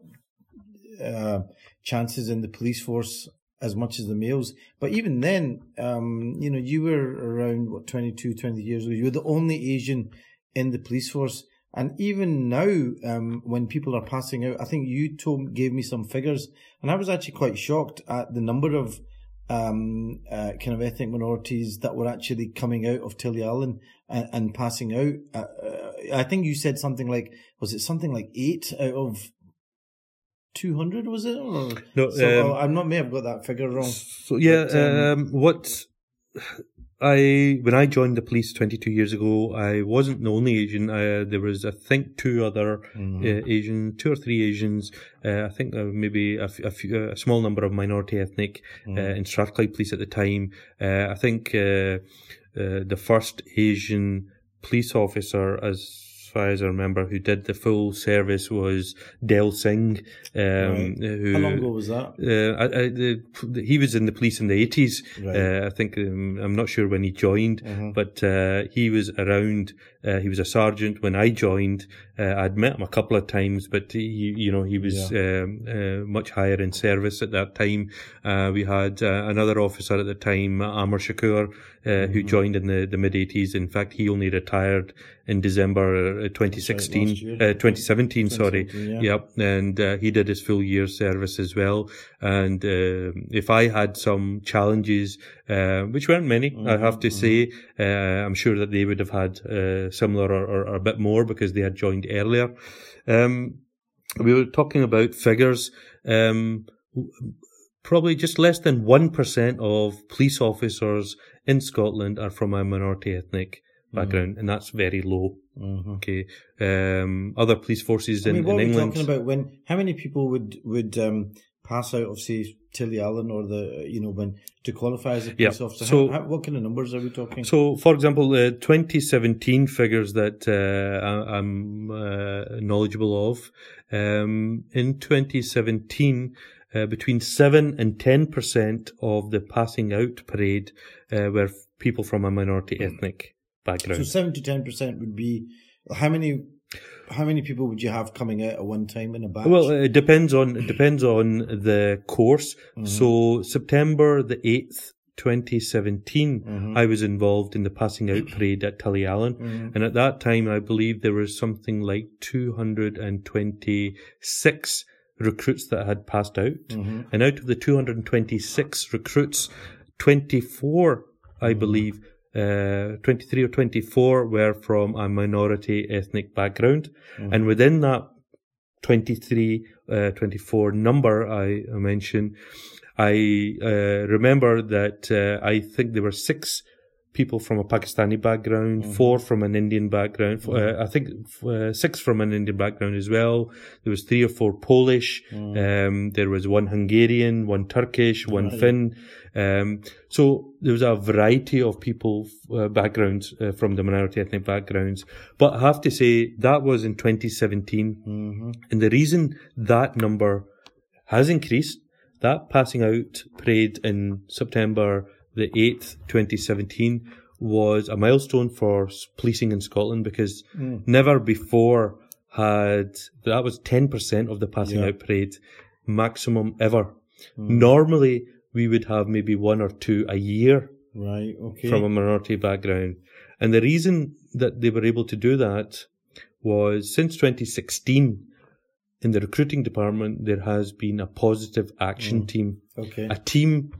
uh, chances in the police force as much as the males. But even then, um, you know, you were around what 22, 20 years old. You were the only Asian in the police force. And even now, um, when people are passing out, I think you told gave me some figures, and I was actually quite shocked at the number of um, uh, kind of ethnic minorities that were actually coming out of Tulliallan and, and passing out. Uh, uh, I think you said something like, was it something like eight out of two hundred? Was it? Or, No, so, um, I'm not may have got that figure wrong. So yeah, But, um, um, what I when I joined the police 22 years ago, I wasn't the only Asian. Uh, there was, I think, two other Mm-hmm. uh, Asian, two or three Asians. Uh, I think uh, maybe a, f- a few, a small number of minority ethnic uh, in Strathclyde Police at the time. Uh, I think uh, uh, the first Asian police officer, as far as I remember, who did the full service was Del Singh. Um, who, How long ago was that? uh, I, I, the, he was in the police in the eighties. Right. Uh, I think um, I'm not sure when he joined, Mhm. but uh, he was around. Uh, he was a sergeant when I joined. Uh, I'd met him a couple of times, but he, you know, he was um, uh, much higher in service at that time. Uh, we had uh, another officer at the time, Amar Shakur, uh, who Mm-hmm. joined in the, the mid 80s. In fact, he only retired in December uh, 2016, last year. uh, 2017. Sorry, yeah. Yep, and uh, he did his full year service as well. And if I had some challenges, uh, which weren't many, I have to say, uh, I'm sure that they would have had uh, similar or, or, or a bit more because they had joined earlier. Um, we were talking about figures. Um, probably just less than 1% of police officers in Scotland are from a minority ethnic background, and that's very low. Mm-hmm. Okay. Um, other police forces I in, mean, what in are we England. talking about? When how many people would would um, pass out of say Tulliallan or the you know when to qualify as a Yeah, police officer? so- how, how, what kind of numbers are we talking? So, for example, uh, 2017 figures that uh, I- I'm uh, knowledgeable of, um, in 2017, uh, between 7 and 10% of the passing out parade uh, were f- people from a minority ethnic background. So background. seven to ten percent would be how many? How many people would you have coming out at one time in a batch? Well, it depends on it depends on the course. Mm-hmm. So September the eighth. 2017, Mm-hmm. I was involved in the passing out parade at Tulliallan. Mm-hmm. And at that time, I believe there was something like 226 recruits that had passed out. Mm-hmm. And out of the 226 recruits, 24, I Mm-hmm. believe, uh, 23 or 24 were from a minority ethnic background. Mm-hmm. And within that 23, uh, 24 number I I mentioned, I uh, remember that uh, I think there were six people from a Pakistani background, Mm-hmm. four from an Indian background. f- Uh, I think uh, six from an Indian background as well. There was three or four Polish. Mm. Um, there was one Hungarian, one Turkish, one Finn. Um, so there was a variety of people uh, backgrounds uh, from the minority ethnic backgrounds. But I have to say that was in 2017, Mm-hmm. and the reason that number has increased, that passing out parade in September the 8th, 2017, was a milestone for policing in Scotland because mm. never before had that was 10% of the passing Yeah. out parade maximum ever. Mm. Normally, we would have maybe one or two a year right. Okay. from a minority background. And the reason that they were able to do that was since 2016, in the recruiting department, there has been a positive action mm. team, okay. a team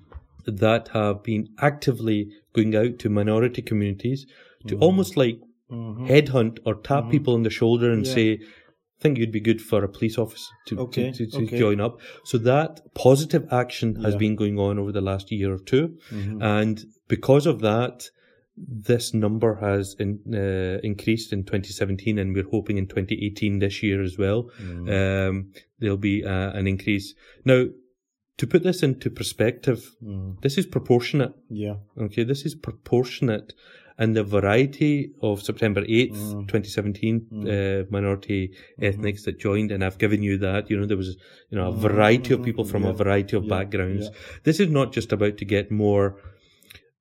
that have been actively going out to minority communities to almost like headhunt or tap people on the shoulder and Yeah. say, I think you'd be good for a police officer to, Okay, to, to, to okay. join up. So that positive action has Yeah. been going on over the last year or 2 Mhm. And because of that, this number has in, uh, increased in 2017 and we're hoping in 2018 this year as well. Mm. Um, there'll be uh, an increase. Now, to put this into perspective, Mm. this is proportionate. Yeah. Okay, this is proportionate. And the variety of September 8th, Mm. 2017, uh, minority Mm-hmm. ethnics that joined, and I've given you that, you know, there was, you know, a variety of people from a Mm-hmm. Variety of Yeah. backgrounds. Yeah. This is not just about to get more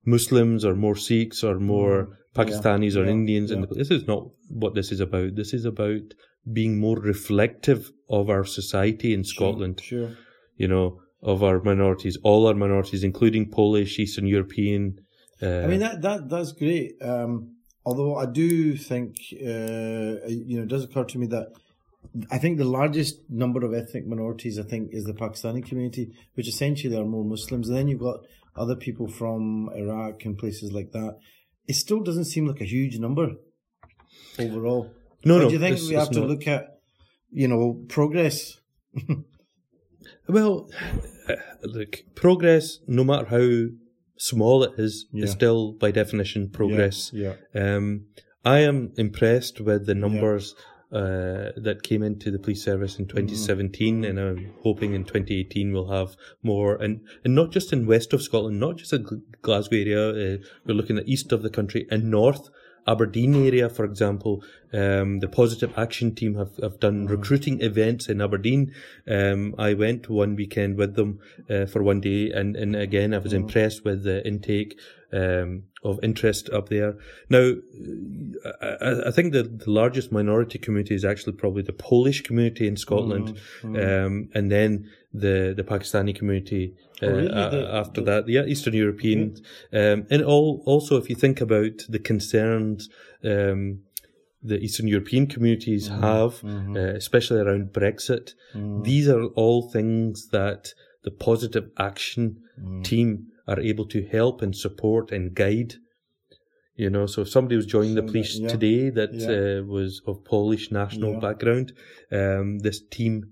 Muslims or more Sikhs or more Pakistanis or Mm. Yeah. Indians. Yeah. In the, this is not what this is about. This is about being more reflective of our society in Scotland Sure. you know, of our minorities, all our minorities, including Polish, Eastern European. Uh, I mean that that that's great. Um, although I do think uh, you know it does occur to me that I think the largest number of ethnic minorities I think is the Pakistani community, which essentially are more Muslims, and then you've got other people from Iraq and places like that. It still doesn't seem like a huge number overall. no, Or no. do you think we have to not. look at you know progress? Well, look, progress, no matter how small it is, Yeah. is still by definition progress. Yeah. Um, I am impressed with the numbers uh, that came into the police service in 2017, and I'm hoping in 2018 we'll have more, and and not just in west of Scotland, not just in Glasgow area. Uh, we're looking at east of the country and north. Aberdeen area, for example, um, the Positive Action Team have, have done recruiting events in Aberdeen. Um, I went one weekend with them uh, for one day, and, and again, I was impressed with the intake. Um, of interest up there. Now, I, I- think that the largest minority community is actually probably the Polish community in Scotland, um, and then the the Pakistani community uh, really? The- after that. Yeah, Eastern European, um, and all also if you think about the concerns. Um, the Eastern European communities have, uh, especially around Brexit. These are all things that the positive action team are able to help and support and guide. You know, so if somebody was joining the that- police yeah. today that Yeah. uh, was of Polish national Yeah. background, um, this team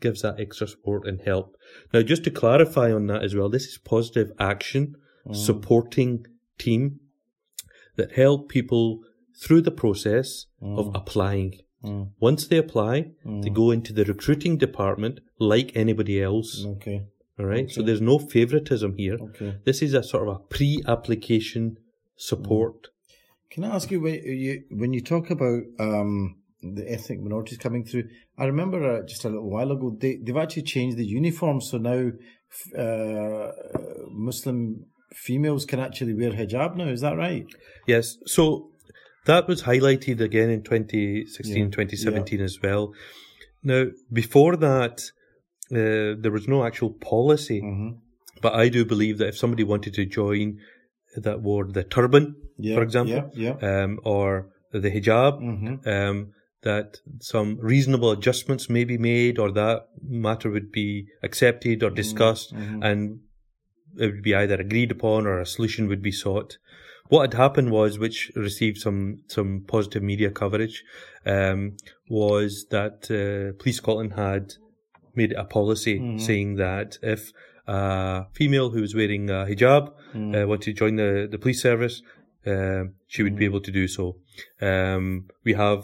gives that extra support and help. Now, just to clarify on that as well, this is positive action Mm. supporting team that help people through the process of Mm. applying. Once they apply, they go into the recruiting department like anybody else. Okay. All right. So there's no favoritism here. Okay. This is a sort of a pre-application support. Can I ask you when you when you talk about um, the ethnic minorities coming through? I remember uh, just a little while ago they they've actually changed the uniform, so now uh, Muslim females can actually wear hijab now. Is that right? Yes. So that was highlighted again in 2016, Yeah, 2017 as well. Now, before that, uh, there was no actual policy, Mhm. but I do believe that if somebody wanted to join that wore the turban, Yeah, for example, Yeah. yeah. um, or the hijab, Mhm. um, that some reasonable adjustments may be made, or that matter would be accepted or discussed, mhm. and it would be either agreed upon or a solution would be sought. What had happened was, which received some some positive media coverage, um, was that uh, Police Scotland had made it a policy Mhm. saying that if a female who was wearing a hijab Mm. uh, wanted to join the, the police service, uh, she would be able to do so. Um, we have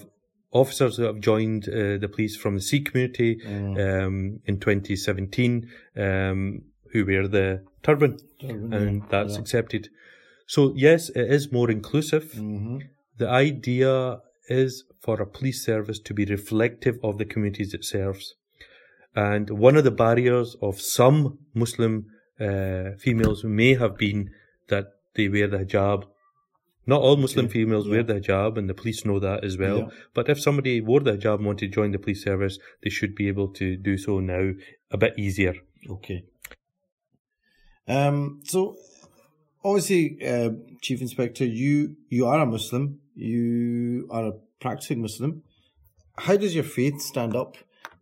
officers that have joined uh, the police from the Sikh community Mm. um, in 2017 um, who wear the turban, Turban, and yeah, that's yeah. accepted. So, yes, it is more inclusive. Mhm. The idea is for a police service to be reflective of the communities it serves. And one of the barriers of some Muslim uh, females may have been that they wear the hijab. Not all Muslim Okay, females yeah. wear the hijab, and the police know that as well. Yeah. But if somebody wore the hijab and wanted to join the police service, they should be able to do so now a bit easier. Okay. Um, so, obviously, uh, Chief Inspector, you you are a Muslim. You are a practicing Muslim. How does your faith stand up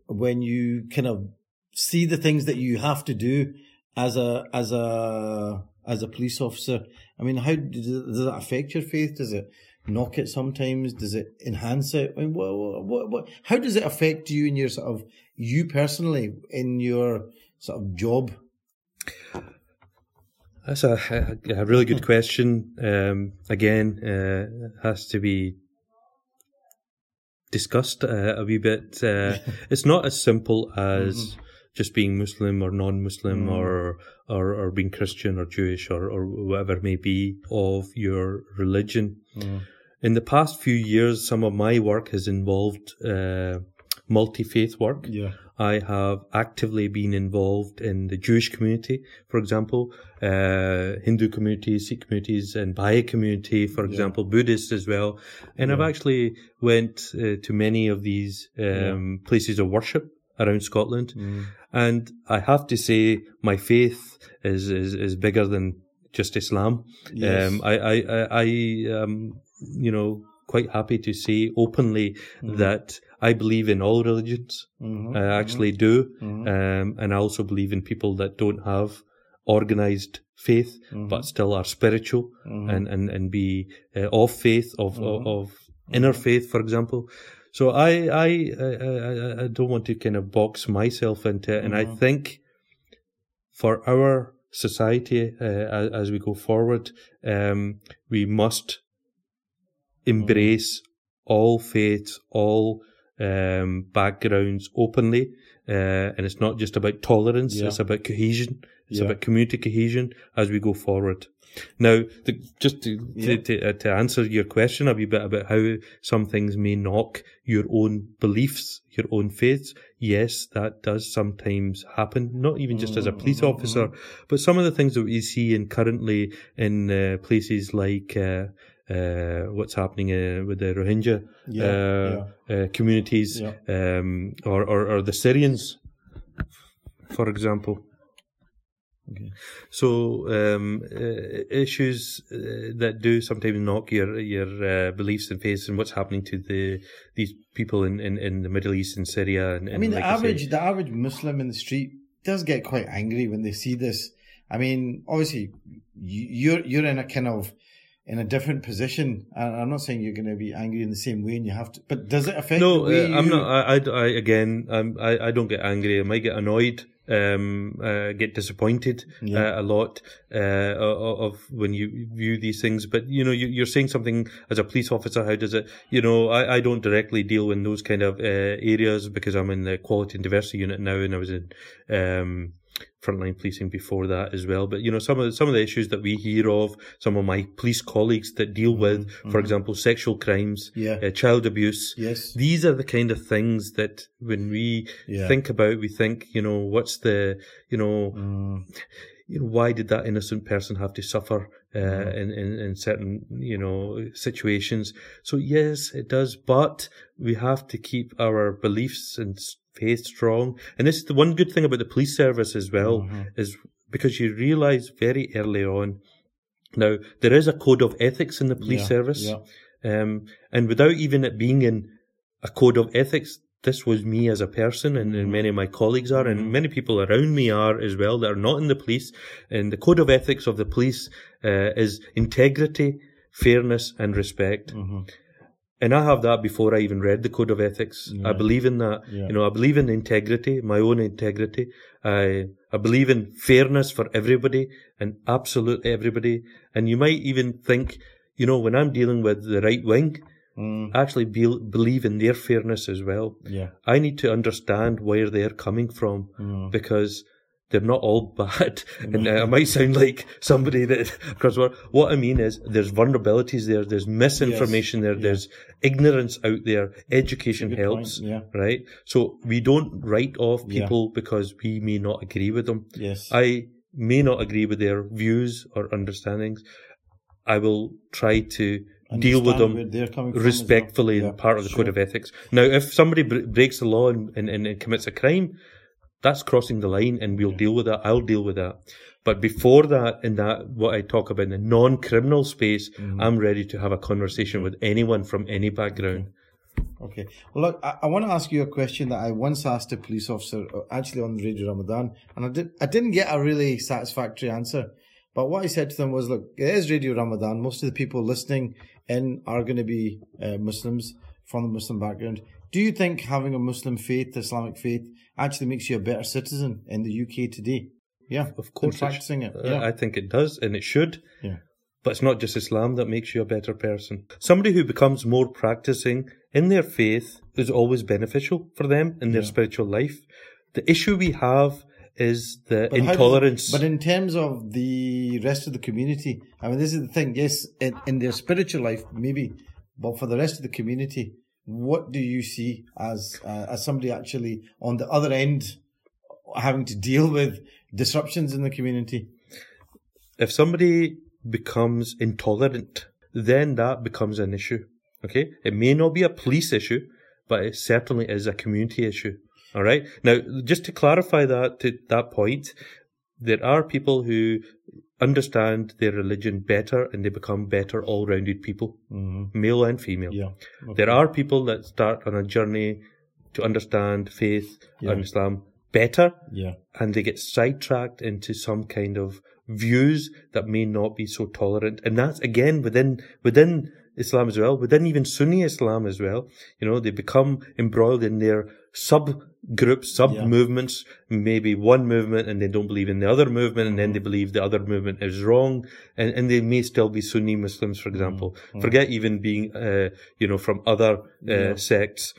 when you kind of see the things that you have to do as a as a as a police officer? I mean, how does that affect your faith? Does it knock it sometimes? Does it enhance it? I mean, what, what, what, how does it affect you in your sort of you personally in your sort of job? That's a, a, a really good question. Um, again, uh, has to be discussed uh, a wee bit. Uh, it's not as simple as just being Muslim or non-Muslim or, or or being Christian or Jewish or or whatever it may be of your religion. In the past few years, some of my work has involved uh, multi-faith work. Yeah. I have actively been involved in the Jewish community, for example, uh, Hindu communities, Sikh communities, and Baha'i community, for example, Buddhists as well. And I've actually went uh, to many of these um, places of worship around Scotland, and I have to say my faith is is, is bigger than just Islam. Yes. Um, I I I, I um, you know quite happy to say openly that I believe in all religions. Mhm. I actually do. Um, and I also believe in people that don't have organized faith, but still are spiritual and, and, and be uh, of faith, of, of, of inner faith, for example. So I, I, I, I, I don't want to kind of box myself into it. And I think for our society, uh, as, as we go forward, um, we must embrace all faiths, all um, backgrounds openly. Uh, and it's not just about tolerance, Yeah. it's about cohesion. It's Yeah. about community cohesion as we go forward. Now, the, just to, Yeah. to, to, uh, to answer your question a wee bit about how some things may knock your own beliefs, your own faiths, yes, that does sometimes happen. Not even just as a police Mm-hmm, officer, but some of the things that we see in currently in uh, places like uh, uh, what's happening uh, with the Rohingya Yeah, uh, Uh, communities, Yeah. um, or, or or the Syrians, for example. Okay. So um, uh, issues uh, that do sometimes knock your your uh, beliefs and faiths and what's happening to the these people in, in, in the Middle East and Syria and, I mean, like the I say- average the average Muslim in the street does get quite angry when they see this. I mean, obviously, you- you're you're in a kind of in a different position. And I'm not saying you're going to be angry in the same way, and you have to. But does it affect? No, uh, I'm you- not. I, I, I again, I'm, I, I don't get angry. I might get annoyed, um, uh, get disappointed Yeah. uh, a lot uh, of, of when you view these things. But you know, you, you're saying something as a police officer. How does it? You know, I, I don't directly deal in those kind of uh, areas because I'm in the quality and diversity unit now, and I was in. Um, frontline policing before that as well but you know some of the, some of the issues that we hear of some of my police colleagues that deal with for example sexual crimes Yeah. uh, child abuse Yes. these are the kind of things that when we Yeah. think about, we think, you know, what's the, you know, Mm, you know, why did that innocent person have to suffer uh, in, in in certain you know situations. So yes, it does, but we have to keep our beliefs and faith strong. And this is the one good thing about the police service as well Mhm. is because you realise very early on. Now there is a code of ethics in the police Yeah, service. Yeah. Um, and without even it being in a code of ethics, this was me as a person, and, and many of my colleagues are, and many people around me are as well that are not in the police. And the code of ethics of the police uh, is integrity, fairness, and respect. Mhm. And I have that before I even read the code of ethics. I believe in that. Yeah. You know, I believe in integrity, my own integrity. I I believe in fairness for everybody and absolute everybody. And you might even think, you know, when I'm dealing with the right wing, Mm. I actually be, believe in their fairness as well. Yeah. I need to understand where they're coming from Mm. because they're not all bad. And uh, I might sound like somebody that, because what, what I mean is there's vulnerabilities there, there's misinformation there, yeah. there's ignorance out there, education helps, Yeah. right? So we don't write off Yeah. people because we may not agree with them. Yes. I may not agree with their views or understandings. I will try to deal with them where they're coming from as well. respectfully Yeah, and part of the sure. code of ethics. Now, if somebody br- breaks the law and, and, and commits a crime, that's crossing the line, and we'll deal with that. I'll deal with that. But before that, in that what I talk about in the non-criminal space, Mm-hmm. I'm ready to have a conversation with anyone from any background. Okay. Well, look, I, I want to ask you a question that I once asked a police officer, uh, actually on Radio Ramadan, and I did I didn't get a really satisfactory answer. But what I said to them was, look, it is Radio Ramadan. Most of the people listening in are going to be uh, Muslims from the Muslim background. Do you think having a Muslim faith, Islamic faith, actually makes you a better citizen in the UK today? Yeah, Of course, it practicing it. uh, Yeah, I think it does, and it should. yeah, But it's not just Islam that makes you a better person. Somebody who becomes more practicing in their faith is always beneficial for them in their spiritual life. The issue we have is the But does- intolerance. but in terms of the rest of the community, I mean, this is the thing. Yes, in, in their spiritual life, maybe, but for the rest of the community, what do you see as uh, as somebody actually on the other end having to deal with disruptions in the community? if somebody becomes intolerant, then that becomes an issue. Okay? It may not be a police issue, but it certainly is a community issue. All right? Now, just to clarify that to that point, there are people who understand their religion better and they become better all rounded people, Mm-hmm. male and female. Yeah, There are people that start on a journey to understand faith and Islam better yeah, and they get sidetracked into some kind of views that may not be so tolerant. And that's again within within Islam as well, within even Sunni Islam as well. You know, they become embroiled in their sub groups, sub Yeah. movements, maybe one movement and they don't believe in the other movement and then they believe the other movement is wrong. And, and they may still be Sunni Muslims, for example. Forget even being, uh, you know, from other uh, sects.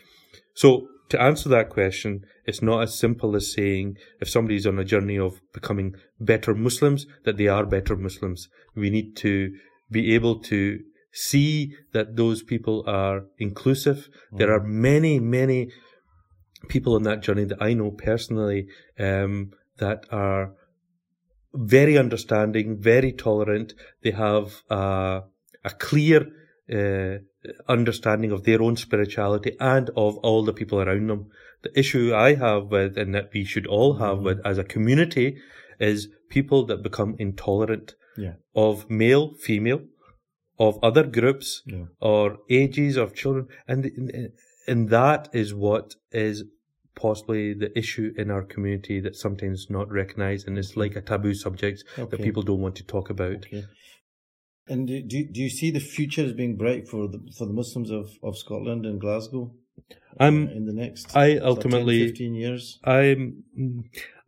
So to answer that question, it's not as simple as saying if somebody's on a journey of becoming better Muslims, that they are better Muslims. We need to be able to see that those people are inclusive. There are many, many people on that journey that I know personally um, that are very understanding, very tolerant. They have uh, a clear uh, understanding of their own spirituality and of all the people around them. The issue I have with, and that we should all have with as a community, is people that become intolerant yeah, of male, female, of other groups, Yeah. or ages of children, and and that is what is possibly the issue in our community that's sometimes not recognised and is like a taboo subject that people don't want to talk about. okay. And do, do do you see the future as being bright for the for the Muslims of, of Scotland and Glasgow I'm in the next I of 10, ultimately 15 years? I'm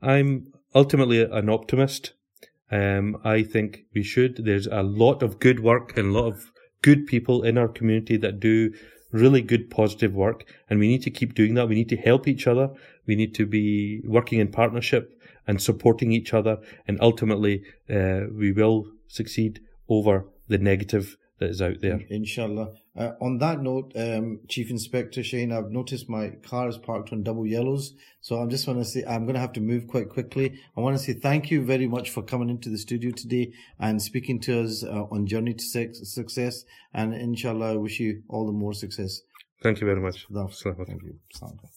I'm ultimately an optimist. Um, I think we should. There's a lot of good work and a lot of good people in our community that do really good positive work, and we need to keep doing that. We need to help each other. We need to be working in partnership and supporting each other, and ultimately, uh, we will succeed over the negative that is out there. Inshallah. Uh, on that note, um, Chief Inspector Shane, I've noticed my car is parked on double yellows. So I'm just want to say, I'm going to have to move quite quickly. I want to say thank you very much for coming into the studio today and speaking to us uh, on Journey to Success. And inshallah, I wish you all the more success. Thank you very much. Thank you.